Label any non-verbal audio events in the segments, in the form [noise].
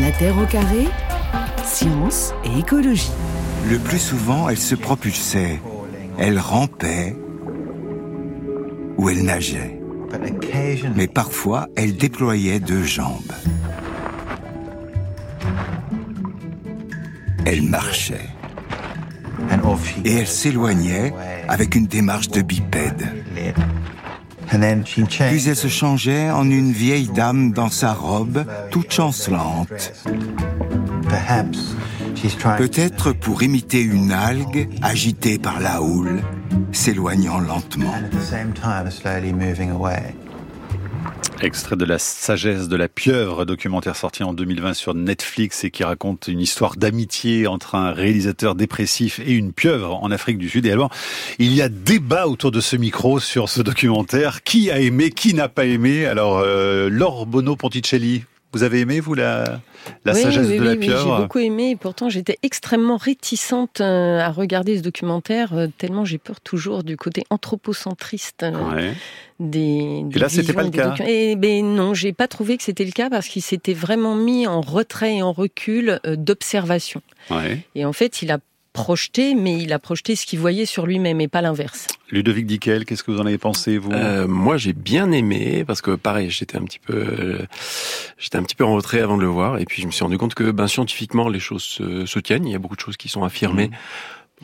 La Terre au carré, science et écologie. Le plus souvent, elle se propulsait, elle rampait ou elle nageait. Mais parfois, elle déployait deux jambes. Elle marchait. Et elle s'éloignait avec une démarche de bipède. Puis elle se changeait en une vieille dame dans sa robe, toute chancelante. Peut-être pour imiter une algue agitée par la houle, s'éloignant lentement. Extrait de La sagesse de la pieuvre, documentaire sorti en 2020 sur Netflix et qui raconte une histoire d'amitié entre un réalisateur dépressif et une pieuvre en Afrique du Sud. Et alors, il y a débat autour de ce micro sur ce documentaire. Qui a aimé, qui n'a pas aimé? Alors, euh, Laure Bono Ponticelli, vous avez aimé, vous, la, la sagesse de la pieuvre Oui, j'ai beaucoup aimé. Et pourtant, j'étais extrêmement réticente euh, à regarder ce documentaire, euh, tellement j'ai peur toujours du côté anthropocentriste euh, des, Et là, c'était pas le cas. Et ben non, j'ai pas trouvé que c'était le cas parce qu'il s'était vraiment mis en retrait et en recul d'observation. Et en fait, il a projeté, mais il a projeté ce qu'il voyait sur lui-même et pas l'inverse. Ludovic Dickel, qu'est-ce que vous en avez pensé vous? Euh, Moi, j'ai bien aimé parce que pareil, j'étais un petit peu, euh, j'étais un petit peu en retrait avant de le voir, et puis je me suis rendu compte que, ben, scientifiquement, les choses se, se tiennent. Il y a beaucoup de choses qui sont affirmées. Mmh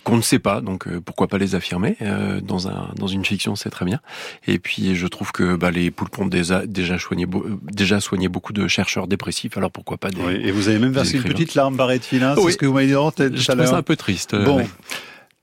qu'on ne sait pas, donc euh, pourquoi pas les affirmer euh, dans un dans une fiction, c'est très bien. Et puis je trouve que bah, les poulpes ont déjà déjà soigné déjà soigné beaucoup de chercheurs dépressifs, alors pourquoi pas des oui, Et vous avez même versé une petite larme barrée de filin, c'est ce que vous m'avez dit en tête. Je trouve ça un peu triste. Bon, oui.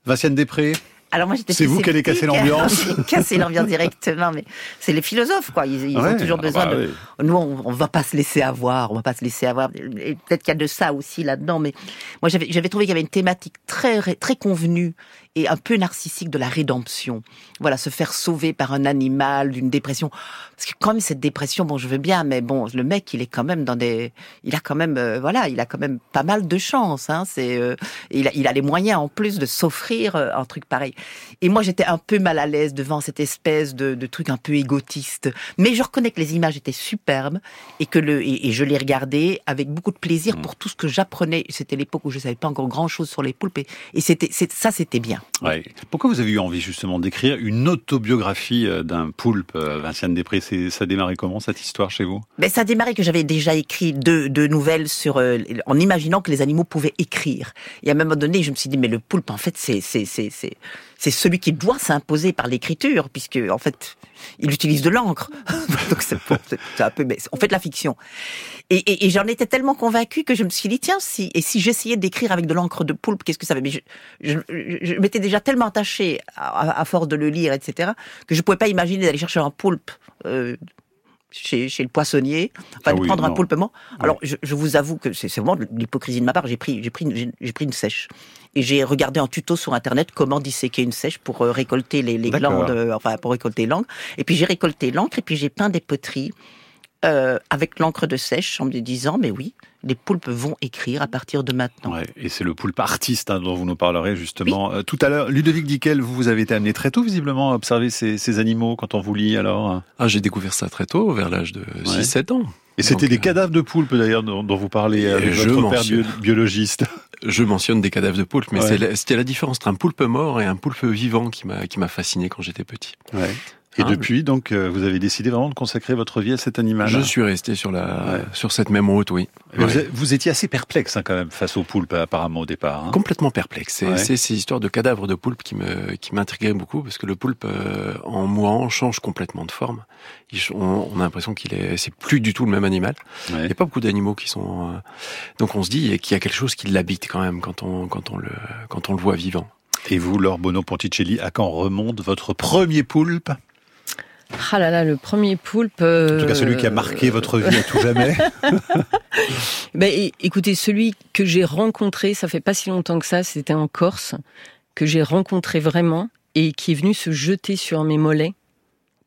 Vinciane Després. Alors moi j'étais C'est vous qui allez casser l'ambiance. [laughs] casser l'ambiance directement, mais c'est les philosophes quoi. Ils, ils ouais, ont toujours ah besoin bah de. Nous on, on va pas se laisser avoir, on va pas se laisser avoir. Et Peut-être qu'il y a de ça aussi là-dedans, mais moi j'avais j'avais trouvé qu'il y avait une thématique très très convenue et un peu narcissique de la rédemption. Voilà, se faire sauver par un animal d'une dépression. Parce que quand même cette dépression, bon je veux bien, mais bon le mec il est quand même dans des, il a quand même euh, voilà, il a quand même pas mal de chance. Hein, c'est euh, il a il a les moyens en plus de s'offrir euh, un truc pareil. Et moi j'étais un peu mal à l'aise devant cette espèce de, de truc un peu égotiste. Mais je reconnais que les images étaient superbes et que le et, et je les regardais avec beaucoup de plaisir pour tout ce que j'apprenais. C'était l'époque où je savais pas encore grand chose sur les poulpes et, et c'était ça c'était bien. Ouais. Pourquoi vous avez eu envie justement d'écrire une autobiographie euh, d'un poulpe, euh, Vinciane Després? Ça a démarré comment cette histoire chez vous? Ben, ça a démarré que j'avais déjà écrit deux, deux nouvelles sur, euh, en imaginant que les animaux pouvaient écrire. Et à un moment donné, je me suis dit, mais le poulpe, en fait, c'est, c'est, celui qui doit s'imposer par l'écriture, puisque, en fait, il utilise de l'encre. [laughs] Donc, c'est, un peu, mais on fait de la fiction. Et, et, et j'en étais tellement convaincue que je me suis dit, tiens, si, et si j'essayais d'écrire avec de l'encre de poulpe, qu'est-ce que ça fait? Mais je, je, je- je m'étais déjà tellement attachée à, force de le lire, etc., que je pouvais pas imaginer d'aller chercher un poulpe, euh, chez, chez le poissonnier, enfin Ah de oui, prendre un non. poulpe mort. Alors je, je vous avoue que c'est vraiment de l'hypocrisie de ma part. J'ai pris, j'ai pris, j'ai pris une sèche et j'ai regardé un tuto sur internet comment disséquer une sèche pour euh, récolter les, glandes, euh, enfin pour récolter l'encre. Et puis j'ai récolté l'encre et puis j'ai peint des poteries euh, avec l'encre de sèche en me disant mais oui, les poulpes vont écrire à partir de maintenant. Ouais, et c'est le poulpe artiste hein, dont vous nous parlerez justement euh, tout à l'heure. Ludovic Dickel, vous, vous avez été amené très tôt visiblement à observer ces, ces animaux quand on vous lit alors. Ah, j'ai découvert ça très tôt, vers l'âge de 6-7 ans. Et c'était des euh, cadavres de poulpe d'ailleurs dont, dont vous parlez avec je votre père bio- biologiste. [laughs] Je mentionne des cadavres de poulpe, mais Ouais. c'est la- c'était la différence entre un poulpe mort et un poulpe vivant qui m'a qui m'a fasciné quand j'étais petit. Ouais. Et Hein, depuis, donc, euh, vous avez décidé vraiment de consacrer votre vie à cet animal. Je suis resté sur la Ouais. sur cette même route, oui. Ouais. Vous, vous étiez assez perplexe hein, quand même face au poulpe apparemment au départ. hein. Complètement perplexe. C'est Ouais. ces histoires de cadavres de poulpe qui me qui m'intriguaient beaucoup parce que le poulpe euh, en mourant change complètement de forme. Il on, on a l'impression qu'il est c'est plus du tout le même animal. Il n'y a pas beaucoup d'animaux qui sont euh, donc on se dit qu'il y a quelque chose qui l'habite quand même quand on quand on le quand on le voit vivant. Et vous, Laure Bono Ponticelli, à quand remonte votre premier poulpe? Ah là là, le premier poulpe. En tout cas, celui qui a marqué votre vie à tout jamais. [laughs] Ben, écoutez, celui que j'ai rencontré, ça fait pas si longtemps que ça, c'était en Corse, que j'ai rencontré vraiment et qui est venu se jeter sur mes mollets.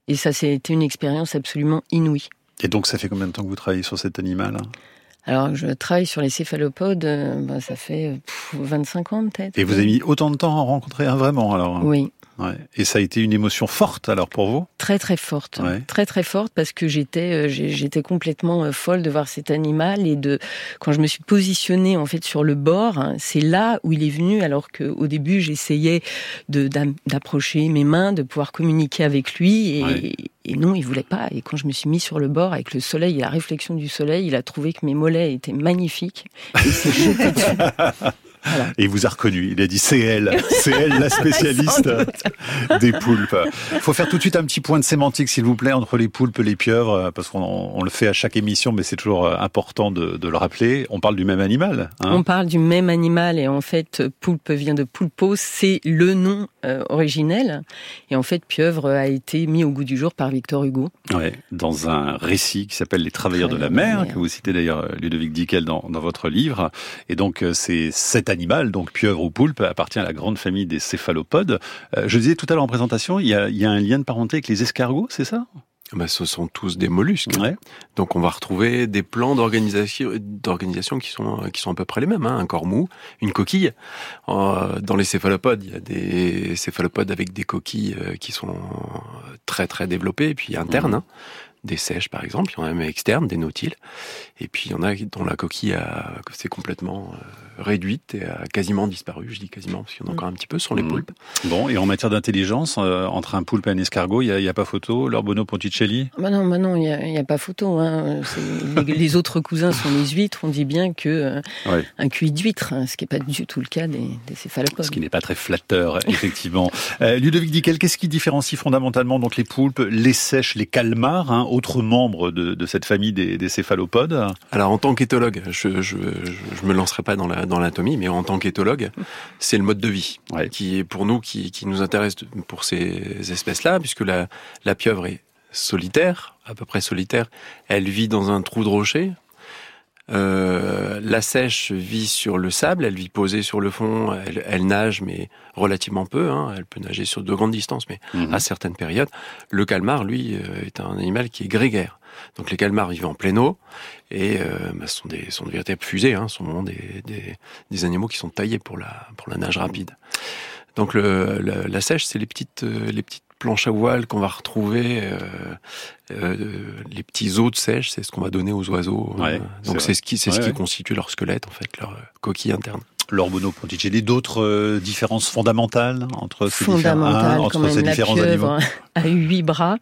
Et ça, c'était une expérience absolument inouïe. Et donc, ça fait combien de temps que vous travaillez sur cet animal hein? Alors, je travaille sur les céphalopodes, euh, ben, ça fait euh, pff, 25 ans peut-être. Et vous avez mis autant de temps à en rencontrer un vraiment alors hein? Oui, Et ça a été une émotion forte alors pour vous? Très très forte, très très forte parce que j'étais euh, j'étais complètement euh, folle de voir cet animal et de quand je me suis positionnée en fait sur le bord, hein, c'est là où il est venu alors qu'au début j'essayais de d'approcher mes mains, de pouvoir communiquer avec lui et, et non, il voulait pas. Et quand je me suis mis sur le bord avec le soleil et la réflexion du soleil, il a trouvé que mes mollets étaient magnifiques. [laughs] Et il s'est jeté dessus. Et il vous a reconnu. Il a dit c'est elle, c'est elle la [laughs] spécialiste [laughs] des poulpes. Il faut faire tout de suite un petit point de sémantique, s'il vous plaît, entre les poulpes et les pieuvres, parce qu'on le fait à chaque émission, mais c'est toujours euh, important de, le rappeler. On parle du même animal. Hein on parle du même animal, et en fait, poulpe vient de pulpo, c'est le nom euh, originel. Et en fait, pieuvre a été mis au goût du jour par Victor Hugo. Ouais, dans un récit qui s'appelle Les Travailleurs de la mer, que vous citez d'ailleurs euh, Ludovic Dickel dans, dans votre livre. Et donc, c'est cet animal, donc pieuvre ou poulpe, appartient à la grande famille des céphalopodes. Euh, je disais tout à l'heure en présentation, il y, a, il y a un lien de parenté avec les escargots, c'est ça? Ben, ce sont tous des mollusques. Ouais. Donc on va retrouver des plans d'organisation, qui sont qui sont à peu près les mêmes. Hein. Un corps mou, une coquille. Euh, dans les céphalopodes, il y a des céphalopodes avec des coquilles euh, qui sont très très développées et puis internes. Mmh. Hein des sèches par exemple, il y en a même externes, des nautiles, et puis il y en a dont la coquille s'est complètement euh, réduite et a quasiment disparu, je dis quasiment parce qu'il y en a encore un petit peu sur les mmh. poulpes. Bon, et en matière d'intelligence, euh, entre un poulpe et un escargot, il n'y a, pas photo, Lorbono Ponticelli? Bah Non, bah non, il n'y a, pas photo. Hein. Les, autres cousins sont les huîtres, on dit bien que euh, un cuit d'huître, hein, ce qui n'est pas du tout le cas des, céphalopodes. Ce qui n'est pas très flatteur, [laughs] effectivement. Ludovic Dickel, qu'est-ce qui différencie fondamentalement donc les poulpes, les sèches, les calmars hein, autres membres de, cette famille des, céphalopodes? Alors en tant qu'éthologue, je, ne me lancerai pas dans l'anatomie, mais en tant qu'éthologue, c'est le mode de vie qui est pour nous qui, nous intéresse pour ces espèces-là, puisque la, la pieuvre est solitaire, à peu près solitaire. Elle vit dans un trou de rocher, euh, la sèche vit sur le sable, elle vit posée sur le fond, elle, nage mais relativement peu, hein. elle peut nager sur de grandes distances mais mhm. à certaines périodes. Le calmar, lui, euh, est un animal qui est grégaire. Donc les calmars vivent en pleine eau et euh, bah, sont des sont de véritables fusées, hein, sont vraiment des, des, des, animaux qui sont taillés pour la pour la nage rapide. Donc le, la sèche, c'est les petites les petites planches à voile qu'on va retrouver, euh, euh, les petits os de sèche, c'est ce qu'on va donner aux oiseaux. Euh, donc c'est ce qui, c'est ce qui constitue leur squelette en fait, leur coquille interne. Lorbono Ponticelli, d'autres différences fondamentales entre ces fondamentales, différents, entre ces différents animaux [laughs] a huit bras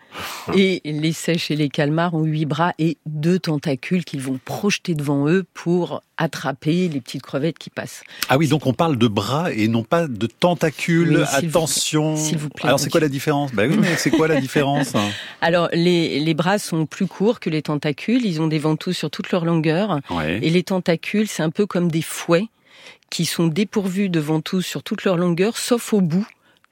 et les sèches et les calmars ont huit bras et deux tentacules qu'ils vont projeter devant eux pour attraper les petites crevettes qui passent. Ah oui, donc on parle de bras et non pas de tentacules. Attention. S'il vous plaît. Alors c'est quoi la différence? Bah oui, mais c'est quoi la différence? [laughs] Alors les, les bras sont plus courts que les tentacules. Ils ont des ventouses sur toute leur longueur. Et les tentacules, c'est un peu comme des fouets qui sont dépourvus de ventouses sur toute leur longueur, sauf au bout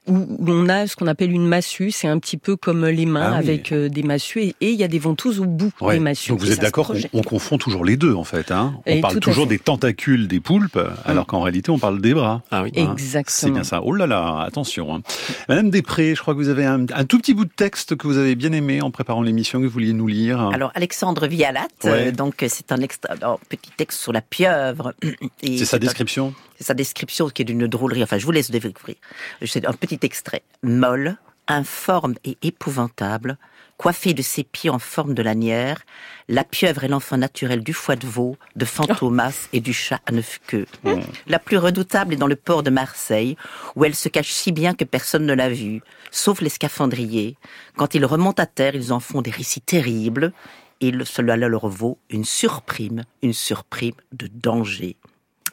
où on a ce qu'on appelle une massue, c'est un petit peu comme les mains ah avec euh, des massues et, il y a des ventouses au bout des massues. Donc vous êtes d'accord on, confond toujours les deux en fait. Hein on parle toujours des tentacules des poulpes, alors qu'en réalité on parle des bras. Ah oui. Exactement. C'est bien ça. Oh là là, attention. Hein. Madame Després, je crois que vous avez un, tout petit bout de texte que vous avez bien aimé en préparant l'émission que vous vouliez nous lire. Alors Alexandre Vialat, euh, donc c'est un, un, petit texte sur la pieuvre. [clears throat] C'est sa description? Sa description qui est d'une drôlerie. Enfin, je vous laisse découvrir. C'est un petit extrait. Molle, informe et épouvantable, coiffée de ses pieds en forme de lanière, la pieuvre est l'enfant naturel du foie de veau, de Fantomas et du chat à neuf queues. Mmh. La plus redoutable est dans le port de Marseille, où elle se cache si bien que personne ne l'a vue, sauf les scaphandriers. Quand ils remontent à terre, ils en font des récits terribles, et cela leur vaut une surprime, une surprime de danger.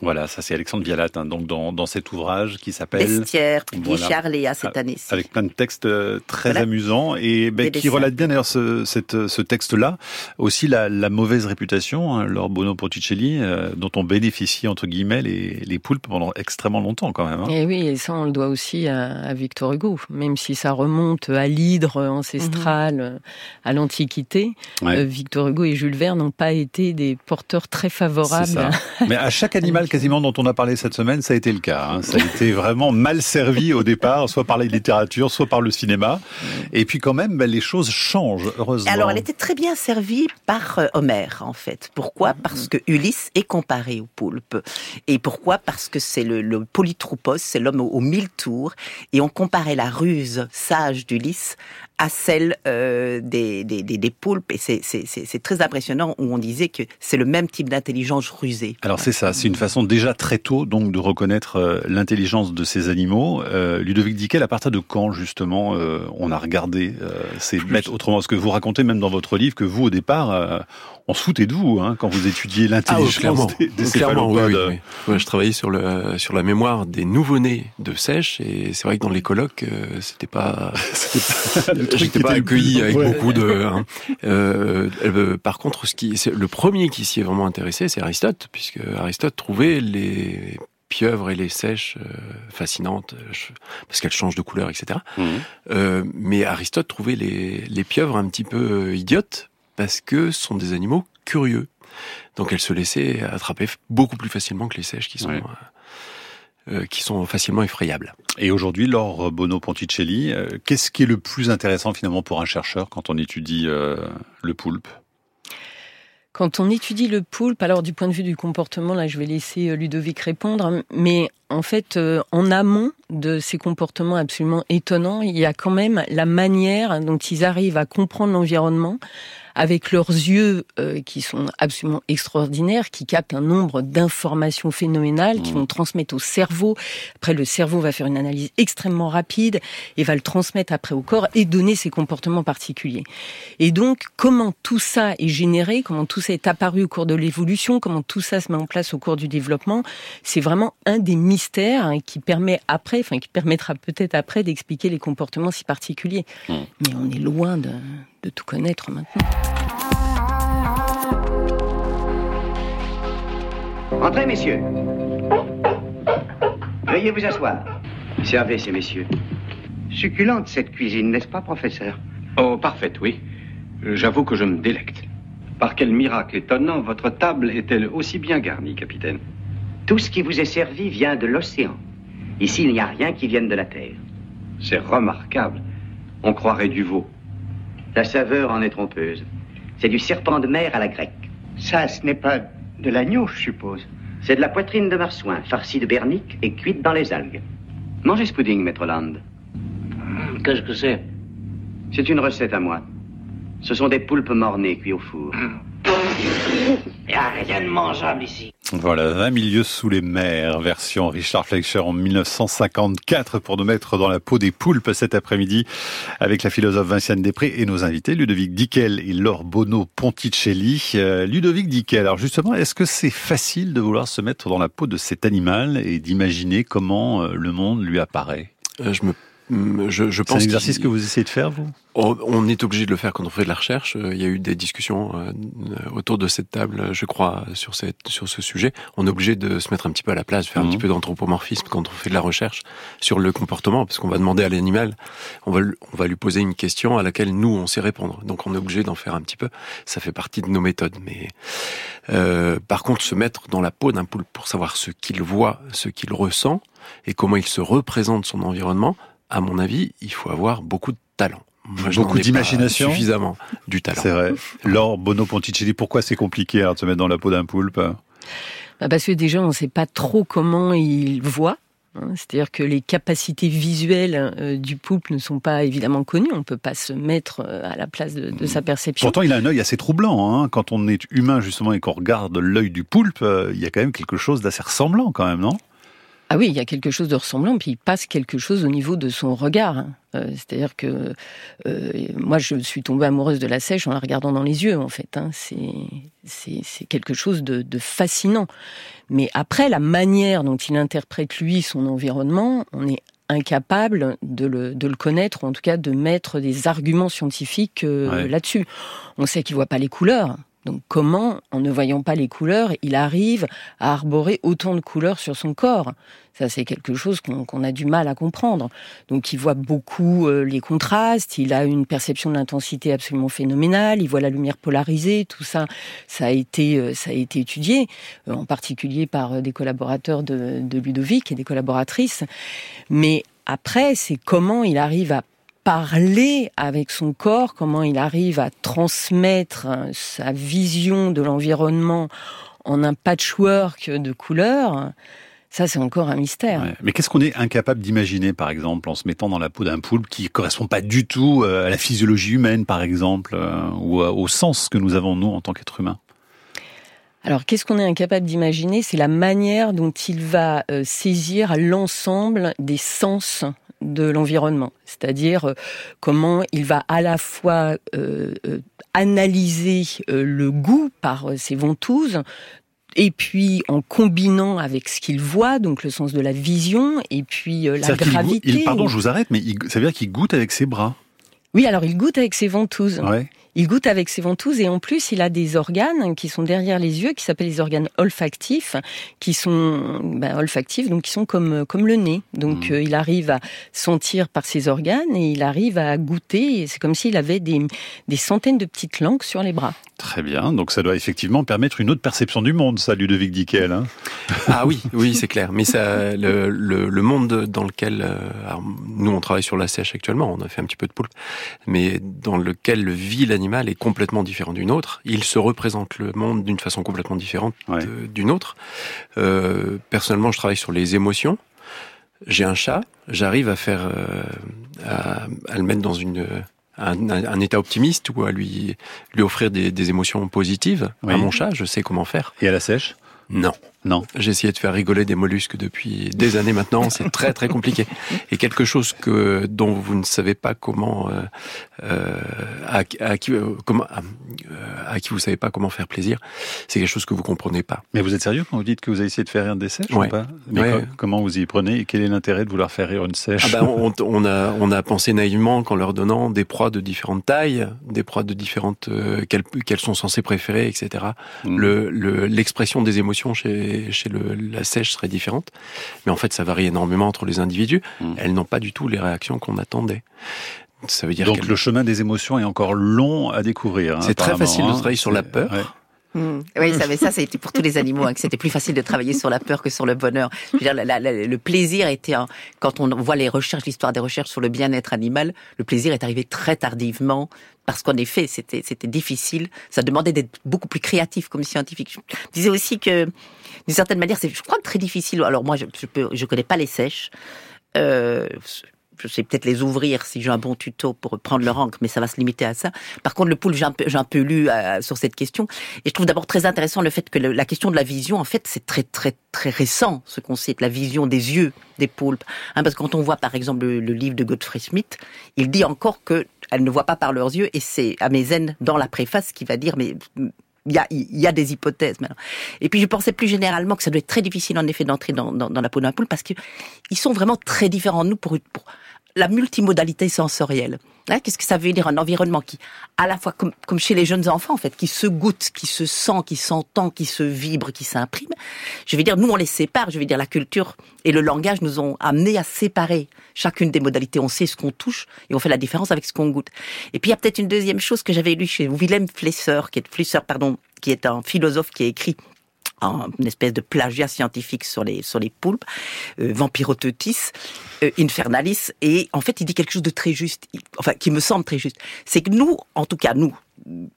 Voilà, ça c'est Alexandre Vialat, hein, donc dans, dans, cet ouvrage qui s'appelle Bestiaire, publié chez Arléa cette ah, année-ci. Avec plein de textes euh, très amusants et ben, qui relate bien d'ailleurs ce, cette, ce texte-là, aussi la, la, mauvaise réputation, hein, Laure Bono Porticelli, euh, dont ont bénéficié entre guillemets les, les poulpes pendant extrêmement longtemps quand même. Hein. Et oui, et ça on le doit aussi à, à Victor Hugo, même si ça remonte à l'hydre ancestral, mhm. à l'Antiquité. Euh, Victor Hugo et Jules Verne n'ont pas été des porteurs très favorables. Mais à chaque [laughs] animal quasiment dont on a parlé cette semaine, ça a été le cas. Hein. Ça a été vraiment mal servi au départ, soit par la littérature, soit par le cinéma. Et puis quand même, ben, les choses changent, heureusement. Alors, elle était très bien servie par euh, Homère, en fait. Pourquoi? Parce que Ulysse est comparé au poulpe. Et pourquoi? Parce que c'est le, le polytropos, c'est l'homme aux, mille tours. Et on comparait la ruse sage d'Ulysse à celle euh, des, des, des, poulpes. Et c'est très impressionnant où on disait que c'est le même type d'intelligence rusée. Alors c'est ça, c'est une façon déjà très tôt donc de reconnaître euh, l'intelligence de ces animaux. Euh, Ludovic Dickel, à partir de quand justement euh, on a regardé ces bêtes Autrement, ce que vous racontez même dans votre livre que vous au départ on se foutait de vous hein, quand vous étudiez ah, l'intelligence des, des céphalopodes. je travaillais sur le sur la mémoire des nouveau-nés de Sèche et c'est vrai que dans les colloques, euh, c'était pas, [laughs] j'étais pas accueilli avec beaucoup de. Hein. Euh, euh, par contre, ce qui, le premier qui s'y est vraiment intéressé, c'est Aristote, puisque Aristote trouvait les pieuvres et les sèches euh, fascinantes parce qu'elles changent de couleur, etc. Mmh. Euh, mais Aristote trouvait les, les pieuvres un petit peu idiotes parce que ce sont des animaux curieux. Donc elles se laissaient attraper beaucoup plus facilement que les sèches qui sont... Euh, euh, qui sont facilement effrayables. Et aujourd'hui, Laure Bono Ponticelli, euh, qu'est-ce qui est le plus intéressant finalement pour un chercheur quand on étudie le poulpe? Quand on étudie le poulpe, alors du point de vue du comportement, là je vais laisser Ludovic répondre, mais en fait, en amont de ces comportements absolument étonnants, il y a quand même la manière dont ils arrivent à comprendre l'environnement, avec leurs yeux euh, qui sont absolument extraordinaires, qui captent un nombre d'informations phénoménales, qui mmh. vont transmettre au cerveau. Après, le cerveau va faire une analyse extrêmement rapide et va le transmettre après au corps et donner ses comportements particuliers. Et donc, comment tout ça est généré, comment tout ça est apparu au cours de l'évolution, comment tout ça se met en place au cours du développement, c'est vraiment un des mystères hein, qui permet après, enfin qui permettra peut-être après d'expliquer les comportements si particuliers. Mmh. Mais on est loin de, de tout connaître maintenant. Entrez, messieurs. Veuillez vous asseoir. Servez ces messieurs. Succulente cette cuisine, n'est-ce pas, professeur? Oh, parfaite, oui. J'avoue que je me délecte. Par quel miracle étonnant votre table est-elle aussi bien garnie, capitaine? Tout ce qui vous est servi vient de l'océan. Ici, il n'y a rien qui vienne de la terre. C'est remarquable. On croirait du veau. La saveur en est trompeuse. C'est du serpent de mer à la grecque. Ça, ce n'est pas de l'agneau, je suppose. C'est de la poitrine de marsouin, farcie de bernique et cuite dans les algues. Mangez ce pudding, maître Land. Qu'est-ce que c'est? C'est une recette à moi. Ce sont des poulpes mornées cuits au four. Il n'y a rien de mangeable ici. Voilà, 20 milieux sous les mers, version Richard Fleischer en 1954 pour nous mettre dans la peau des poulpes cet après-midi avec la philosophe Vinciane Després et nos invités Ludovic Dickel et Laure Bono Ponticelli. Euh, Ludovic Dickel, alors justement, est-ce que c'est facile de vouloir se mettre dans la peau de cet animal et d'imaginer comment euh, le monde lui apparaît? Euh, je, je pense. C'est un exercice que vous essayez de faire, vous? On est obligé de le faire quand on fait de la recherche. Euh, il y a eu des discussions euh, autour de cette table, je crois, sur cette sur ce sujet. On est obligé de se mettre un petit peu à la place, de faire un mhm. petit peu d'anthropomorphisme quand on fait de la recherche sur le comportement, parce qu'on va demander à l'animal, on va on va lui poser une question à laquelle nous on sait répondre. Donc on est obligé d'en faire un petit peu. Ça fait partie de nos méthodes. Mais euh, par contre, se mettre dans la peau d'un poulpe pour savoir ce qu'il voit, ce qu'il ressent et comment il se représente son environnement, à mon avis, il faut avoir beaucoup de talent. beaucoup d'imagination Suffisamment du talent. C'est vrai. Laure Bono Ponticelli, pourquoi c'est compliqué de se mettre dans la peau d'un poulpe bah Parce que déjà, on ne sait pas trop comment il voit. Hein. C'est-à-dire que les capacités visuelles euh, du poulpe ne sont pas évidemment connues. On ne peut pas se mettre euh, à la place de, sa perception. Pourtant, il a un œil assez troublant. Hein. Quand on est humain justement et qu'on regarde l'œil du poulpe, euh, il y a quand même quelque chose d'assez ressemblant quand même, non? Ah oui, il y a quelque chose de ressemblant, puis il passe quelque chose au niveau de son regard. Hein. Euh, c'est-à-dire que euh, moi, je suis tombée amoureuse de la sèche en la regardant dans les yeux, en fait. Hein. C'est quelque chose de, fascinant. Mais après, la manière dont il interprète, lui, son environnement, on est incapable de le, de le connaître, ou en tout cas de mettre des arguments scientifiques euh, là-dessus. On sait qu'il voit pas les couleurs, Comment, en ne voyant pas les couleurs, il arrive à arborer autant de couleurs sur son corps? Ça, c'est quelque chose qu'on a du mal à comprendre. Donc, il voit beaucoup euh, les contrastes, il a une perception de l'intensité absolument phénoménale, il voit la lumière polarisée, tout ça, ça a été, euh, ça a été étudié, euh, en particulier par des collaborateurs de Ludovic et des collaboratrices. Mais après, c'est comment il arrive à parler avec son corps, comment il arrive à transmettre sa vision de l'environnement en un patchwork de couleurs. Ça, c'est encore un mystère. Mais qu'est-ce qu'on est incapable d'imaginer, par exemple, en se mettant dans la peau d'un poulpe qui correspond pas du tout euh, à la physiologie humaine, par exemple, euh, ou au sens que nous avons, nous, en tant qu'êtres humains? Alors, qu'est-ce qu'on est incapable d'imaginer? C'est la manière dont il va euh, saisir l'ensemble des sens de l'environnement, c'est-à-dire comment il va à la fois analyser le goût par ses ventouses, et puis en combinant avec ce qu'il voit, donc le sens de la vision, et puis euh, la gravité. pardon, je vous arrête, mais ça veut dire qu'il goûte avec ses bras. Oui, alors il goûte avec ses ventouses. Ouais. Il goûte avec ses ventouses et en plus il a des organes qui sont derrière les yeux, qui s'appellent les organes olfactifs, qui sont ben, olfactifs, donc qui sont comme comme le nez. Donc mmh. euh, il arrive à sentir par ses organes et il arrive à goûter. C'est comme s'il avait des, des centaines de petites langues sur les bras. Très bien, donc ça doit effectivement permettre une autre perception du monde, ça, Ludovic Dickel. Hein ah oui, oui, c'est clair. Mais ça, le, le, monde dans lequel, euh, nous on travaille sur la sèche actuellement, on a fait un petit peu de poulpe, mais dans lequel vit l'animal est complètement différent d'une autre. Il se représente le monde d'une façon complètement différente d'une autre. Euh, personnellement, je travaille sur les émotions. J'ai un chat, j'arrive à faire, euh, à, le mettre dans une un, état optimiste ou à lui lui offrir des, émotions positives? À mon chat. Je sais comment faire. Et à la sèche? Non. Non. J'ai essayé de faire rigoler des mollusques depuis des années maintenant. C'est [laughs] très très compliqué. Et quelque chose que dont vous ne savez pas comment euh, euh à, à, qui euh, comment à, qui vous savez pas comment faire plaisir, c'est quelque chose que vous comprenez pas. Mais vous êtes sérieux quand vous dites que vous avez essayé de faire rire des sèches ouais. ou pas Mais comment vous y prenez et quel est l'intérêt de vouloir faire rire une sèche? Ah ben, on, on, a on a pensé naïvement qu'en leur donnant des proies de différentes tailles, des proies de différentes qu'elles sont censées préférer, etc. Mmh. Le l'expression des émotions chez chez, le, la sèche serait différente. Mais en fait, ça varie énormément entre les individus. Hmm. Elles n'ont pas du tout les réactions qu'on attendait. Ça veut dire Donc le chemin des émotions est encore long à découvrir. Hein, c'est très facile de hein. travailler sur la peur. Hmm. Oui, ça, mais ça, c'était pour tous les animaux, hein, que c'était plus facile de travailler sur la peur que sur le bonheur. Je veux dire, le plaisir était, quand on voit les recherches, l'histoire des recherches sur le bien-être animal, le plaisir est arrivé très tardivement, parce qu'en effet, c'était, c'était difficile. Ça demandait d'être beaucoup plus créatif comme scientifique. Je disais aussi que, d'une certaine manière, c'est, je crois, très difficile. Alors moi, je, je connais pas les sèches. Euh, je sais peut-être les ouvrir si j'ai un bon tuto pour prendre leur encre, mais ça va se limiter à ça. Par contre, le poule, j'ai un peu, lu euh, sur cette question, et je trouve d'abord très intéressant le fait que la question de la vision, en fait, c'est très très très récent ce qu'on sait, la vision des yeux des poulpes. Hein, parce que quand on voit par exemple le, livre de Godfrey Smith, il dit encore que ne voit pas par leurs yeux, et c'est Amézène dans la préface qui va dire mais il y a, y a des hypothèses maintenant. Et puis je pensais plus généralement que ça doit être très difficile en effet d'entrer dans, dans, dans la peau d'un poule parce que ils sont vraiment très différents de nous pour, pour la multimodalité sensorielle. Hein, qu'est-ce que ça veut dire un environnement qui, à la fois comme, comme chez les jeunes enfants en fait, qui se goûte, qui se sent, qui s'entend, qui se vibre, qui s'imprime. Je vais dire, nous on les sépare. Je vais dire, la culture et le langage nous ont amenés à séparer chacune des modalités. On sait ce qu'on touche et on fait la différence avec ce qu'on goûte. Et puis il y a peut-être une deuxième chose que j'avais lu chez Willem Flesser, qui est pardon, qui est un philosophe qui a écrit une espèce de plagiat scientifique sur les sur les poulpes, euh, euh, Infernalis, et en fait il dit quelque chose de très juste, enfin qui me semble très juste, c'est que nous, en tout cas nous,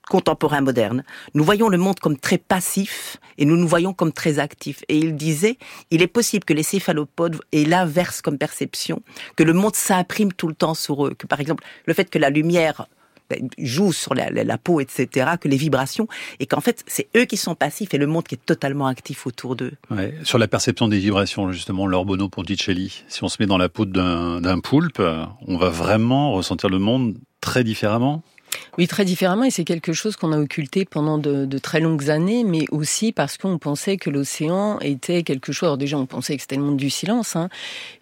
contemporains modernes, nous voyons le monde comme très passif et nous nous voyons comme très actifs. Et il disait, il est possible que les céphalopodes aient l'inverse comme perception, que le monde s'imprime tout le temps sur eux, que par exemple le fait que la lumière jouent sur la, peau, etc., que les vibrations, et qu'en fait, c'est eux qui sont passifs et le monde qui est totalement actif autour d'eux. Sur la perception des vibrations, justement, Lorbono Ponticelli, si on se met dans la peau d'un poulpe, on va vraiment ressentir le monde très différemment? Oui, très différemment, et c'est quelque chose qu'on a occulté pendant de, de, très longues années, mais aussi parce qu'on pensait que l'océan était quelque chose. Alors déjà, on pensait que c'était le monde du silence, hein,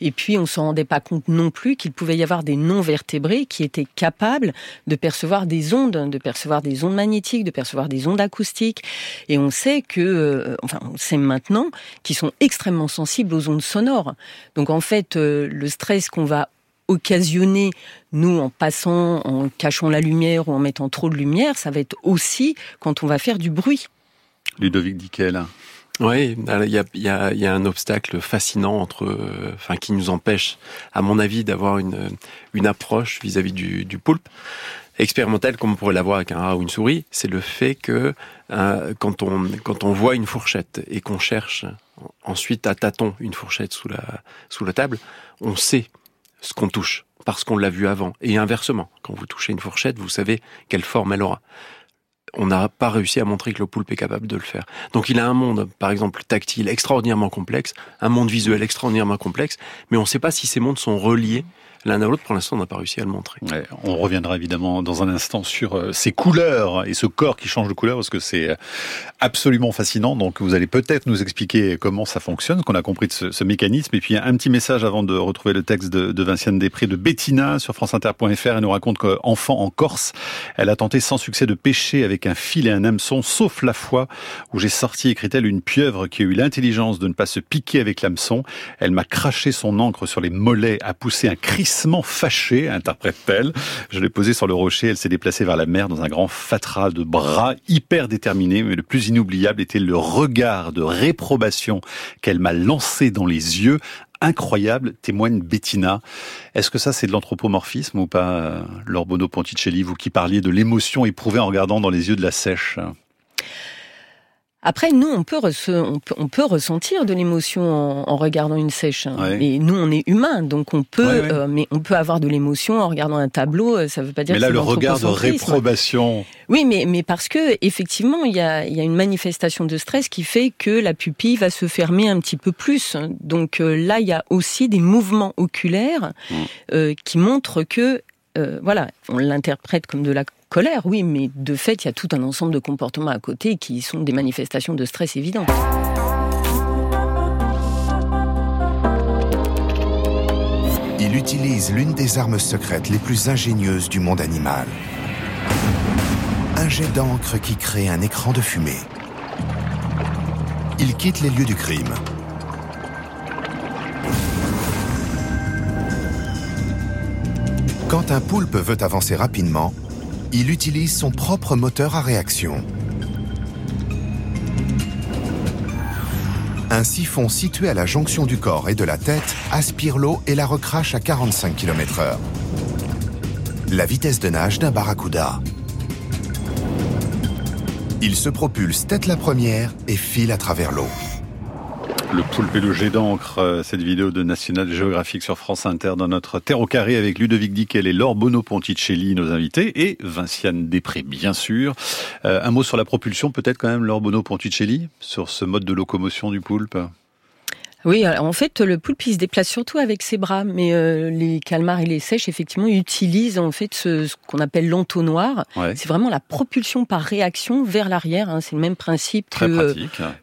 et puis on se rendait pas compte non plus qu'il pouvait y avoir des non-vertébrés qui étaient capables de percevoir des ondes, de percevoir des ondes magnétiques, de percevoir des ondes acoustiques, et on sait que, euh, enfin, on sait maintenant qu'ils sont extrêmement sensibles aux ondes sonores. Donc en fait, euh, le stress qu'on va occasionner, nous, en passant, en cachant la lumière ou en mettant trop de lumière, ça va être aussi quand on va faire du bruit. Ludovic Dickel. Oui, il y a, y, a, y a, un obstacle fascinant entre, enfin, qui nous empêche, à mon avis, d'avoir une, une approche vis-à-vis du, du poulpe expérimentale comme on pourrait l'avoir avec un rat ou une souris, c'est le fait que euh, quand on quand on voit une fourchette et qu'on cherche ensuite à tâtons une fourchette sous la sous la table, on sait ce qu'on touche, parce qu'on l'a vu avant. Et inversement, quand vous touchez une fourchette, vous savez quelle forme elle aura. On n'a pas réussi à montrer que le poulpe est capable de le faire. Donc il a un monde, par exemple, tactile extraordinairement complexe, un monde visuel extraordinairement complexe, mais on ne sait pas si ces mondes sont reliés l'un à l'autre, pour l'instant, on n'a pas réussi à le montrer. On reviendra évidemment dans un instant sur euh, ces couleurs et ce corps qui change de couleur, parce que c'est euh, absolument fascinant. Donc, vous allez peut-être nous expliquer comment ça fonctionne, qu'on a compris de ce, ce, mécanisme. Et puis, un petit message avant de retrouver le texte de, de Vinciane Després de Bettina sur franceinter.fr. Elle nous raconte qu'enfant en Corse, elle a tenté sans succès de pêcher avec un fil et un hameçon, sauf la fois où j'ai sorti, écrit-elle, une pieuvre qui a eu l'intelligence de ne pas se piquer avec l'hameçon. Elle m'a craché son encre sur les mollets, a poussé un cri fâché, interprète-t-elle. Je l'ai posée sur le rocher, elle s'est déplacée vers la mer dans un grand fatras de bras hyper déterminés, mais le plus inoubliable était le regard de réprobation qu'elle m'a lancé dans les yeux, incroyable, témoigne Bettina. Est-ce que ça, c'est de l'anthropomorphisme ou pas, Lorbono Ponticelli, vous qui parliez de l'émotion éprouvée en regardant dans les yeux de la sèche après, nous, on peut, on peut, on peut ressentir de l'émotion en, en, regardant une sèche. Hein. Ouais. Et nous, on est humains, donc on peut, Ouais, ouais. euh, mais on peut avoir de l'émotion en regardant un tableau. euh, Ça veut pas dire. Mais là, le regard de réprobation. Oui, mais mais parce que effectivement, il y a, y a une manifestation de stress qui fait que la pupille va se fermer un petit peu plus. Donc euh, là, il y a aussi des mouvements oculaires Mm. euh, qui montrent que euh, voilà, on l'interprète comme de la colère, oui, mais de fait, il y a tout un ensemble de comportements à côté qui sont des manifestations de stress évidentes. Il utilise l'une des armes secrètes les plus ingénieuses du monde animal. Un jet d'encre qui crée un écran de fumée. Il quitte les lieux du crime. Quand un poulpe veut avancer rapidement, il utilise son propre moteur à réaction. Un siphon situé à la jonction du corps et de la tête aspire l'eau et la recrache à 45 km heure. La vitesse de nage d'un barracuda. Il se propulse tête la première et file à travers l'eau. Le poulpe et le jet d'encre, euh, cette vidéo de National Geographic sur France Inter dans notre terre au carré avec Ludovic Dickel et Laure Bono Ponticelli, nos invités, et Vinciane Després, bien sûr. Euh, un mot sur la propulsion, peut-être quand même, Laure Bono Ponticelli, sur ce mode de locomotion du poulpe? Oui, alors, en fait, le poulpe il se déplace surtout avec ses bras, mais euh, les calmars et les sèches, effectivement, utilisent en fait ce, ce qu'on appelle l'entonnoir. Ouais. C'est vraiment la propulsion par réaction vers l'arrière. Hein. C'est le même principe Très que euh,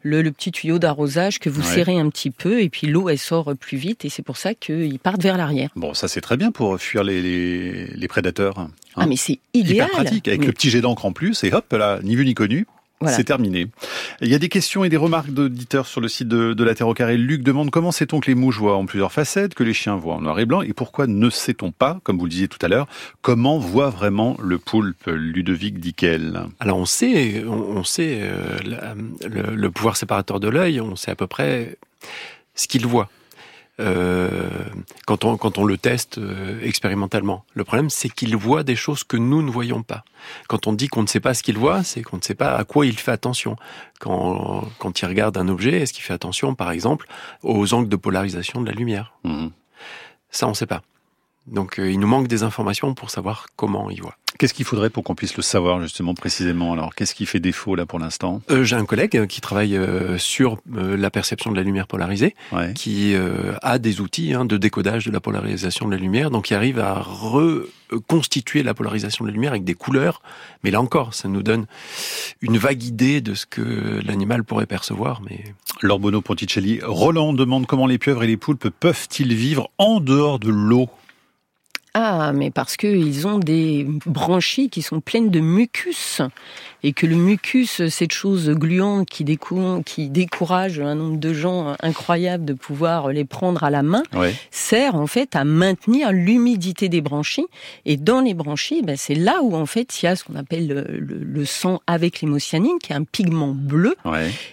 le, le petit tuyau d'arrosage que vous Ouais. serrez un petit peu et puis l'eau elle sort plus vite et c'est pour ça qu'ils partent vers l'arrière. Bon, ça c'est très bien pour fuir les, les, les prédateurs. hein. Ah mais c'est idéal. Hyper pratique, avec Mais le petit jet d'encre en plus, et hop là, ni vu ni connu. Voilà. C'est terminé. Il y a des questions et des remarques d'auditeurs sur le site de, de la Terre au Carré. Luc demande comment sait-on que les mouches voient en plusieurs facettes, que les chiens voient en noir et blanc, et pourquoi ne sait-on pas, comme vous le disiez tout à l'heure, comment voit vraiment le poulpe Ludovic Dickel Alors on sait, on, on sait euh, la- le, le pouvoir séparateur de l'œil, on sait à peu près ce qu'il voit. Euh, quand on quand on le teste euh, expérimentalement. Le problème, c'est qu'il voit des choses que nous ne voyons pas. Quand on dit qu'on ne sait pas ce qu'il voit, c'est qu'on ne sait pas à quoi il fait attention. Quand quand il regarde un objet, est-ce qu'il fait attention, par exemple, aux angles de polarisation de la lumière? Mhm. Ça, on ne sait pas. Donc, euh, il nous manque des informations pour savoir comment il voit. Qu'est-ce qu'il faudrait pour qu'on puisse le savoir justement précisément? Alors, qu'est-ce qui fait défaut là pour l'instant? Euh, J'ai un collègue qui travaille sur la perception de la lumière polarisée, qui a des outils hein, de décodage de la polarisation de la lumière, donc il arrive à reconstituer la polarisation de la lumière avec des couleurs. Mais là encore, ça nous donne une vague idée de ce que l'animal pourrait percevoir. Mais Lorbono Ponticelli, Roland demande comment les pieuvres et les poulpes peuvent-ils vivre en dehors de l'eau? Ah, mais parce qu'ils ont des branchies qui sont pleines de mucus. Et que le mucus, cette chose gluante qui, qui décourage un nombre de gens incroyable de pouvoir les prendre à la main, sert en fait à maintenir l'humidité des branchies. Et dans les branchies, ben, c'est là où en fait il y a ce qu'on appelle le, sang avec l'hémocyanine, qui est un pigment bleu,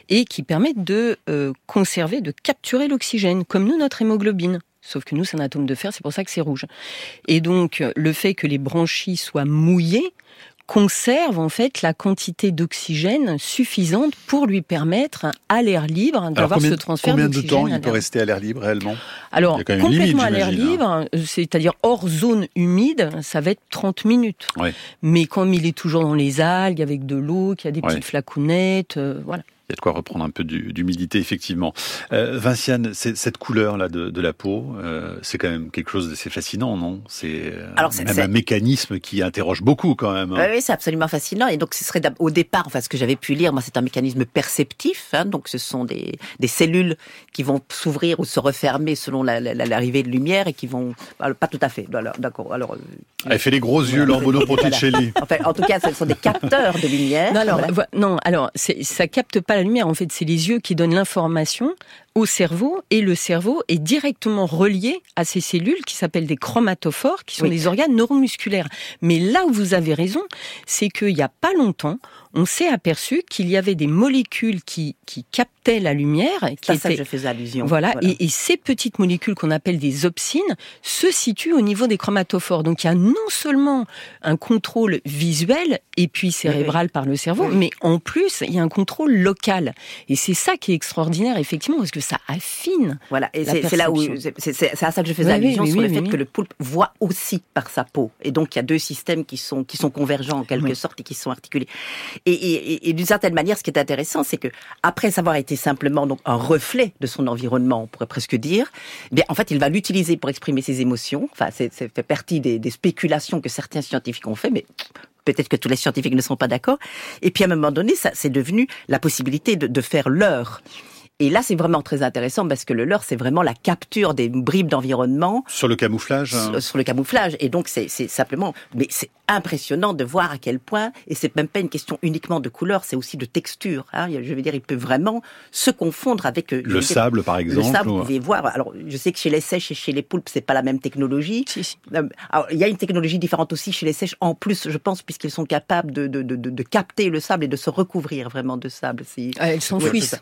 et qui permet de euh, conserver, de capturer l'oxygène, comme nous notre hémoglobine. Sauf que nous, c'est un atome de fer, c'est pour ça que c'est rouge. Et donc, le fait que les branchies soient mouillées conserve en fait la quantité d'oxygène suffisante pour lui permettre à l'air libre d'avoir ce transfert Combien de temps il peut rester à l'air libre réellement? Alors complètement à l'air hein. libre, c'est-à-dire hors zone humide, ça va être 30 minutes. Mais comme il est toujours dans les algues avec de l'eau, qu'il y a des petites flacounettes, euh, voilà. Il y a de quoi reprendre un peu d'humidité, effectivement. Euh, Vinciane, cette couleur-là de, de, la peau, euh, c'est quand même quelque chose d'assez fascinant, non? C'est euh, même un mécanisme qui interroge beaucoup, quand même. Hein. Oui, c'est absolument fascinant. Et donc, ce serait au départ, enfin, ce que j'avais pu lire, moi, c'est un mécanisme perceptif. Hein, donc, ce sont des, des cellules qui vont s'ouvrir ou se refermer selon l'arrivée de lumière et qui vont... pas tout à fait. D'accord. Alors, euh, Elle fait les gros yeux, l'Orbono Ponticelli. Enfin, en tout cas, ce sont des capteurs de lumière. Non, alors, non, alors ça capte pas En fait, c'est les yeux qui donnent l'information au cerveau et le cerveau est directement relié à ces cellules qui s'appellent des chromatophores, qui sont des organes neuromusculaires. Mais là où vous avez raison, c'est qu'il n'y a pas longtemps, on s'est aperçu qu'il y avait des molécules qui, qui captaient la lumière. Qui étaient, ça que je faisais allusion. Voilà, Et, et, ces petites molécules qu'on appelle des opsines se situent au niveau des chromatophores. Donc il y a non seulement un contrôle visuel et puis cérébral par le cerveau, mais en plus il y a un contrôle local. Et c'est ça qui est extraordinaire effectivement parce que ça affine. Voilà, et c'est là où c'est à ça que je faisais allusion sur le fait que le poulpe voit aussi par sa peau. Et donc il y a deux systèmes qui sont qui sont convergents en quelque sorte et qui sont articulés. Et, et, et d'une certaine manière, ce qui est intéressant, c'est que après avoir été simplement donc un reflet de son environnement, on pourrait presque dire, eh bien en fait, il va l'utiliser pour exprimer ses émotions. Enfin, c'est fait partie des, des spéculations que certains scientifiques ont fait, mais peut-être que tous les scientifiques ne sont pas d'accord. Et puis à un moment donné, ça c'est devenu la possibilité de, de faire leur. Et là, c'est vraiment très intéressant parce que le leurre, c'est vraiment la capture des bribes d'environnement. Sur le camouflage hein. sur, le camouflage. Et donc, c'est simplement... Mais c'est impressionnant de voir à quel point, et c'est même pas une question uniquement de couleur, c'est aussi de texture. Hein. Je veux dire, il peut vraiment se confondre avec... Euh, le sable, par exemple. Le sable, vous pouvez voir. Alors, je sais que chez les sèches et chez les poulpes, c'est pas la même technologie. Euh, alors, il y a une technologie différente aussi chez les sèches, en plus, je pense, puisqu'ils sont capables de, de, de, de, capter le sable et de se recouvrir vraiment de sable. Ah, elles s'enfouissent.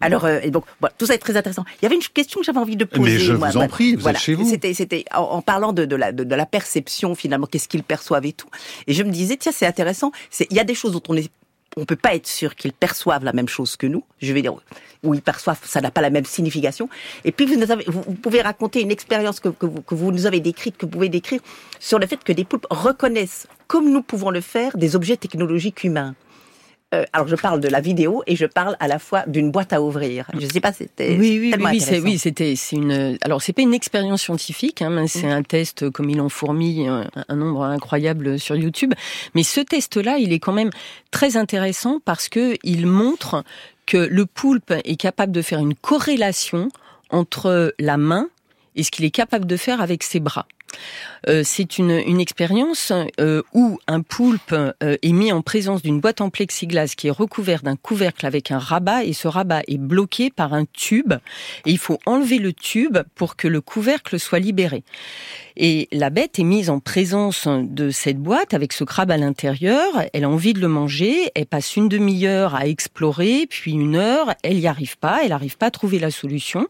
Alors, euh, et donc, tout ça est très intéressant. Il y avait une question que j'avais envie de poser. Mais je vous en prie, vous êtes chez vous. C'était, c'était en, parlant de, de, la, de, la perception finalement, qu'est-ce qu'ils perçoivent et Et je me disais, tiens, c'est intéressant. Il y a des choses dont on est on peut pas être sûr qu'ils perçoivent la même chose que nous. Je vais dire, où ils perçoivent, ça n'a pas la même signification. Et puis, vous, vous, pouvez raconter une expérience que, que, vous, que, vous, nous avez décrite, que vous pouvez décrire, sur le fait que des poulpes reconnaissent, comme nous pouvons le faire, des objets technologiques humains. Euh, alors je parle de la vidéo et je parle à la fois d'une boîte à ouvrir. Je ne sais pas, c'était oui, oui, oui, oui, oui, c'était, c'est une. Alors c'est pas une expérience scientifique, hein, c'est mm. un test comme il en fourmille un, un, nombre incroyable sur YouTube. Mais ce test-là, il est quand même très intéressant parce que il montre que le poulpe est capable de faire une corrélation entre la main et ce qu'il est capable de faire avec ses bras. Euh, c'est une, expérience euh, où un poulpe euh, est mis en présence d'une boîte en plexiglas qui est recouverte d'un couvercle avec un rabat et ce rabat est bloqué par un tube et il faut enlever le tube pour que le couvercle soit libéré. Et la bête est mise en présence de cette boîte avec ce crabe à l'intérieur. Elle a envie de le manger. Elle passe une demi-heure à explorer, puis une heure. Elle n'y arrive pas. Elle n'arrive pas à trouver la solution.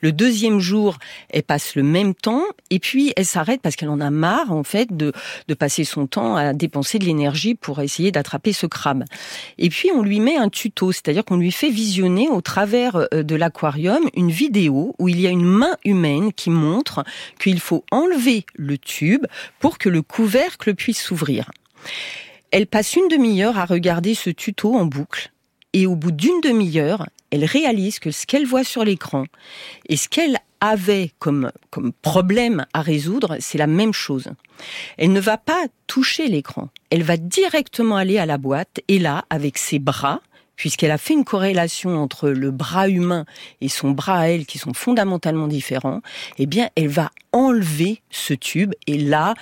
Le deuxième jour, elle passe le même temps. Et puis, elle s'arrête parce qu'elle en a marre, en fait, de, de passer son temps à dépenser de l'énergie pour essayer d'attraper ce crabe. Et puis, on lui met un tuto. C'est-à-dire qu'on lui fait visionner au travers euh, de l'aquarium une vidéo où il y a une main humaine qui montre qu'il faut enlever le tube pour que le couvercle puisse s'ouvrir. Elle passe une demi-heure à regarder ce tuto en boucle et au bout d'une demi-heure, elle réalise que ce qu'elle voit sur l'écran et ce qu'elle avait comme, comme problème à résoudre, c'est la même chose. Elle ne va pas toucher l'écran. Elle va directement aller à la boîte et là, avec ses bras, puisqu'elle a fait une corrélation entre le bras humain et son bras à elle, qui sont fondamentalement différents, eh bien, elle va enlever ce tube et là,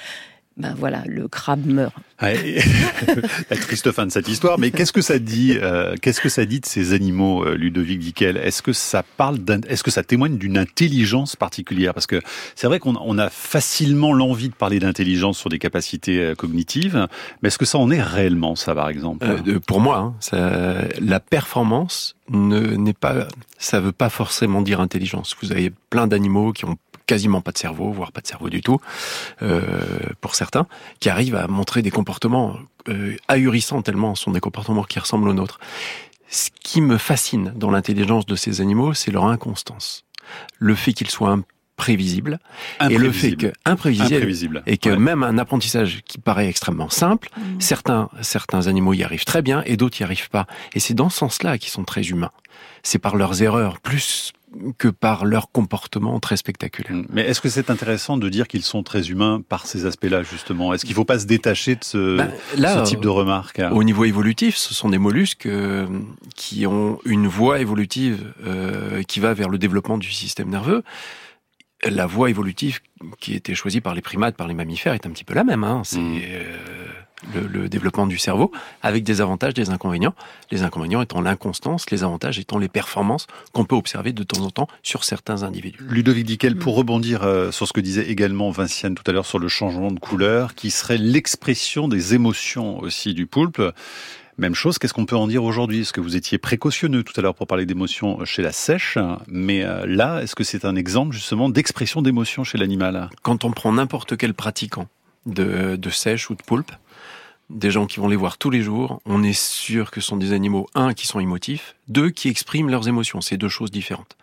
ben voilà, le crabe meurt. [laughs] la triste fin de cette histoire, mais qu'est-ce que ça dit euh, Qu'est-ce que ça dit de ces animaux, euh, Ludovic Dickel Est-ce que ça parle Est-ce que ça témoigne d'une intelligence particulière? Parce que c'est vrai qu'on on a facilement l'envie de parler d'intelligence sur des capacités euh, cognitives, mais est-ce que ça en est réellement ça, par exemple? Pour moi, hein, ça, la performance n'est pas, ça veut pas forcément dire intelligence. Vous avez plein d'animaux qui ont quasiment pas de cerveau, voire pas de cerveau du tout, euh, pour certains, qui arrivent à montrer des comportements euh, ahurissants tellement sont des comportements qui ressemblent aux nôtres. Ce qui me fascine dans l'intelligence de ces animaux, c'est leur inconstance. Le fait qu'ils soient imprévisibles et le fait que imprévisible, et que même un apprentissage qui paraît extrêmement simple, mmh. certains certains animaux y arrivent très bien et d'autres y arrivent pas. Et c'est dans ce sens-là qu'ils sont très humains. C'est par leurs erreurs plus que par leur comportement très spectaculaire. Mm. Mais est-ce que c'est intéressant de dire qu'ils sont très humains par ces aspects-là, justement? Est-ce qu'il ne faut pas se détacher de ce, ben, type de remarques Au niveau évolutif, ce sont des mollusques euh, qui ont une voie évolutive euh, qui va vers le développement du système nerveux la voie évolutive qui était choisie par les primates, par les mammifères, est un petit peu la même. Hein. C'est mm. euh, le, développement du cerveau, avec des avantages, des inconvénients. Les inconvénients étant l'inconstance, les avantages étant les performances qu'on peut observer de temps en temps sur certains individus. Ludovic Dickel, pour rebondir euh, sur ce que disait également Vinciane tout à l'heure sur le changement de couleur, qui serait l'expression des émotions aussi du poulpe. Même chose, qu'est-ce qu'on peut en dire aujourd'hui? Est-ce que vous étiez précautionneux tout à l'heure pour parler d'émotions chez la sèche, mais euh, là, est-ce que c'est un exemple justement d'expression d'émotions chez l'animal? Quand on prend n'importe quel pratiquant de, de sèche ou de poulpe, des gens qui vont les voir tous les jours, on est sûr que ce sont des animaux, un, qui sont émotifs, deux, qui expriment leurs émotions. C'est deux choses différentes.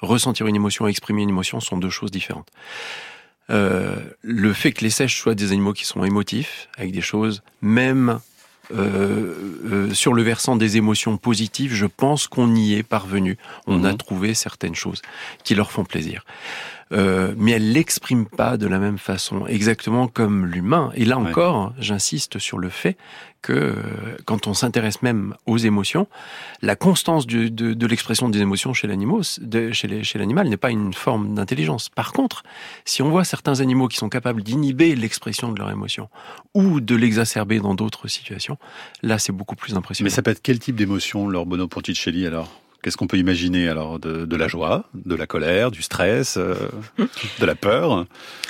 Ressentir une émotion exprimer une émotion sont deux choses différentes. Euh, le fait que les sèches soient des animaux qui sont émotifs, avec des choses, même euh, euh, sur le versant des émotions positives, je pense qu'on y est parvenu. On a mhm. trouvé certaines choses qui leur font plaisir. Euh, mais elle l'exprime pas de la même façon, exactement comme l'humain. Et là encore, j'insiste sur le fait que euh, quand on s'intéresse même aux émotions, la constance de, de, l'expression des émotions chez l'animal, n'est pas une forme d'intelligence. Par contre, si on voit certains animaux qui sont capables d'inhiber l'expression de leurs émotions ou de l'exacerber dans d'autres situations, là c'est beaucoup plus impressionnant. Mais ça peut être quel type d'émotion, leur Bono Porticelli alors? Qu'est-ce qu'on peut imaginer alors de, la joie, de la colère, du stress, euh, de la peur?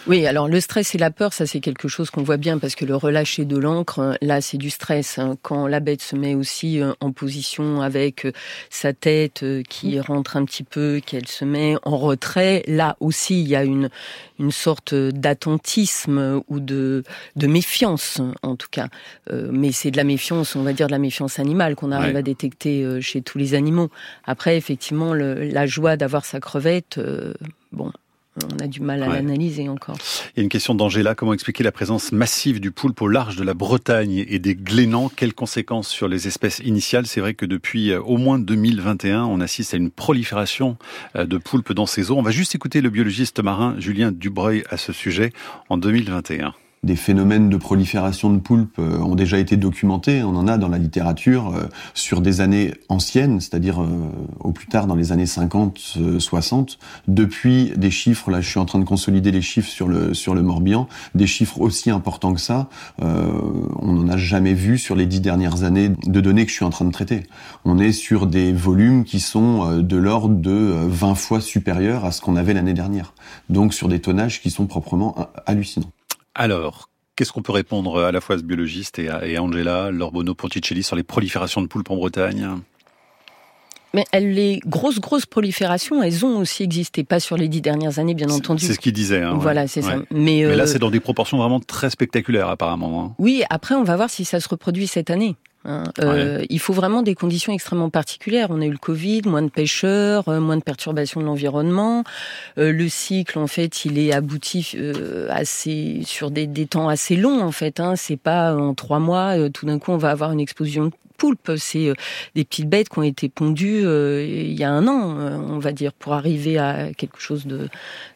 Oui, alors le stress et la peur, ça c'est quelque chose qu'on voit bien parce que le relâcher de l'encre, là c'est du stress. Hein. Quand la bête se met aussi euh, en position avec euh, sa tête qui rentre un petit peu, qu'elle se met en retrait, là aussi il y a une, une sorte d'attentisme ou de, de méfiance en tout cas. mais c'est de la méfiance, on va dire de la méfiance animale qu'on arrive à détecter chez tous les animaux. Après, effectivement, la joie d'avoir sa crevette, euh, bon, on a du mal à l'analyser encore. Il y a une question d'Angela. Comment expliquer la présence massive du poulpe au large de la Bretagne et des glénans Quelles conséquences sur les espèces initiales? C'est vrai que depuis euh, au moins 2021, on assiste à une prolifération euh, de poulpes dans ces eaux. On va juste écouter le biologiste marin Julien Dubreuil à ce sujet en 2021 des phénomènes de prolifération de poulpes euh, ont déjà été documentés. On en a dans la littérature euh, sur des années anciennes, c'est-à-dire euh, au plus tard dans les années 50, 60. Depuis des chiffres, là je suis en train de consolider les chiffres sur le sur le Morbihan, des chiffres aussi importants que ça, on n'en a jamais vu sur les dix dernières années de données que je suis en train de traiter. On est sur des volumes qui sont de l'ordre de 20 fois supérieurs à ce qu'on avait l'année dernière. Donc sur des tonnages qui sont proprement hallucinants. Alors, Qu'est-ce qu'on peut répondre à la fois à ce biologiste et à, Angela Lorbono Ponticelli sur les proliférations de poulpes en Bretagne? Mais les grosses, grosses proliférations, elles ont aussi existé, pas sur les dix dernières années, bien entendu. C'est ce qu'il disait. Hein, voilà, c'est ça. Mais, là, euh, c'est dans des proportions vraiment très spectaculaires, apparemment. Hein. Oui, après, on va voir si ça se reproduit cette année. Hein. Euh, il faut vraiment des conditions extrêmement particulières. On a eu le Covid, moins de pêcheurs, euh, moins de perturbations de l'environnement. Euh, le cycle, en fait, il est abouti assez sur des, des, temps assez longs, en fait. Hein. C'est pas en trois mois, tout d'un coup, on va avoir une explosion poulpes. C'est euh, des petites bêtes qui ont été pondues euh, il y a un an, euh, on va dire, pour arriver à quelque chose de,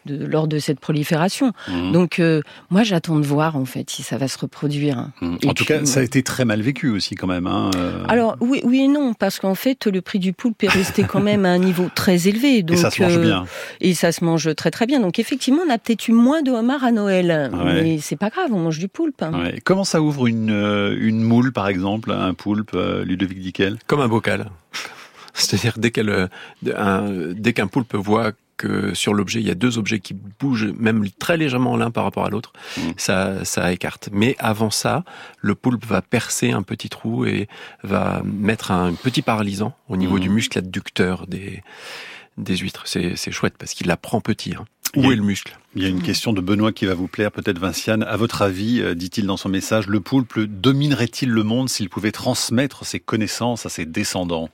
de lors de cette prolifération. Mmh. Donc moi j'attends de voir en fait si ça va se reproduire. Mmh. En tout cas, ça a été très mal vécu aussi quand même. Hein, Alors oui, oui et non, parce qu'en fait le prix du poulpe est resté quand [laughs] même à un niveau très élevé. Donc, et ça se mange bien. Et ça se mange très très bien. Donc effectivement, on a peut-être eu moins de homards à Noël, mais c'est pas grave, on mange du poulpe. Comment ça ouvre une, une moule par exemple, un poulpe Ludovic Dickel? Comme un bocal. C'est-à-dire dès qu'elle, dès qu'un poulpe voit que sur l'objet il y a deux objets qui bougent même très légèrement l'un par rapport à l'autre, mm. ça, ça écarte. Mais avant ça, le poulpe va percer un petit trou et va mettre un petit paralysant au niveau mm. du muscle adducteur des des huîtres. C'est, c'est chouette parce qu'il la prend petit. Hein. Où est le muscle? Il y a une question de Benoît qui va vous plaire, peut-être Vinciane. À votre avis, euh, dit-il dans son message, le poulpe dominerait-il le monde s'il pouvait transmettre ses connaissances à ses descendants?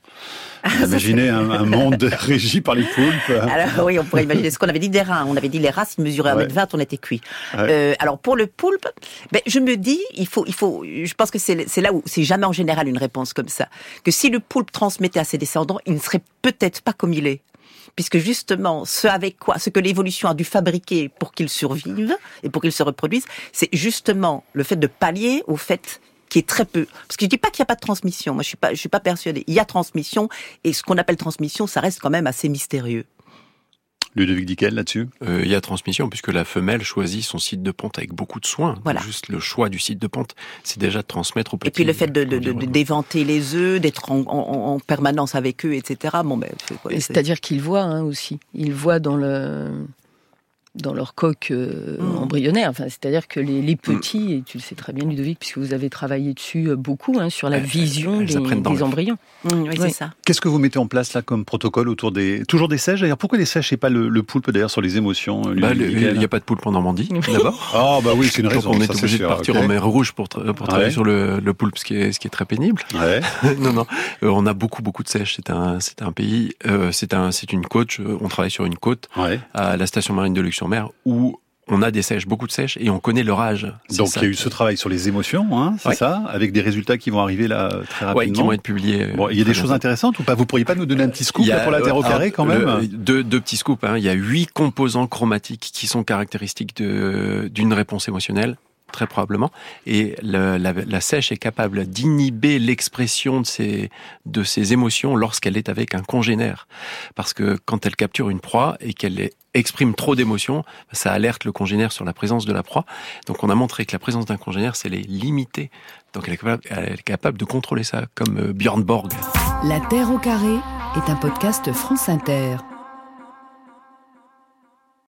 Ah, Imaginez un, monde [laughs] régi par les poulpes. Alors oui, on pourrait imaginer ce qu'on avait dit des rats. On avait dit les rats, s'ils mesuraient 1m20, on était cuit. Euh, alors pour le poulpe, ben, je me dis, il faut, il faut, je pense que c'est là où c'est jamais en général une réponse comme ça. Que si le poulpe transmettait à ses descendants, il ne serait peut-être pas comme il est puisque justement, ce avec quoi, ce que l'évolution a dû fabriquer pour qu'il survive et pour qu'il se reproduise, c'est justement le fait de pallier au fait qui est très peu. Parce que je dis pas qu'il n'y a pas de transmission. Moi, je suis pas, je suis pas persuadée. Il y a transmission et ce qu'on appelle transmission, ça reste quand même assez mystérieux. Ludovic Dickel là-dessus? Euh, Il y a transmission puisque la femelle choisit son site de ponte avec beaucoup de soin. Voilà. Juste le choix du site de ponte, c'est déjà de transmettre au petit. Et puis le fait de, d'éventer les œufs, d'être en, permanence avec eux, etc. Bon, ben, c'est-à-dire qu'ils voient hein, aussi. Ils voient dans le dans leur coque euh, mmh. embryonnaire. Enfin, c'est-à-dire que les, les, petits, et tu le sais très bien, Ludovic, puisque vous avez travaillé dessus euh, beaucoup, hein, sur la vision des, des embryons. Mmh, oui, c'est ça. Qu'est-ce que vous mettez en place là comme protocole autour des toujours des sèches d'ailleurs? Pourquoi les sèches et pas le, le poulpe d'ailleurs sur les émotions bah, Il n'y a pas de poulpe en Normandie [laughs] d'abord. Ah bah oui, c'est une raison. on est obligé de partir en mer Rouge pour, pour travailler sur le, le, poulpe, ce qui est ce qui est très pénible. Ouais. [laughs] non non, euh, on a beaucoup beaucoup de sèches. C'est un c'est un pays, c'est un c'est une côte. On travaille sur une côte à la station marine de Luxembourg où on a des sèches, beaucoup de sèches, et on connaît leur âge. Donc il y a eu ce travail sur les émotions, hein, c'est ça, avec des résultats qui vont arriver là très rapidement. Oui, qui vont être publiés. Bon, il y a des choses intéressantes ou pas? Vous pourriez pas nous donner un petit scoop pour la Terre au carré quand même? deux, petits scoops. Hein. Il y a huit composants chromatiques qui sont caractéristiques d'une réponse émotionnelle très probablement. Et la, sèche est capable d'inhiber l'expression de ses, de ses émotions lorsqu'elle est avec un congénère. Parce que quand elle capture une proie et qu'elle exprime trop d'émotions, ça alerte le congénère sur la présence de la proie. Donc on a montré que la présence d'un congénère, c'est les limiter. Donc elle est, capable, elle est capable de contrôler ça, comme euh, Björn Borg. La Terre au carré est un podcast France Inter.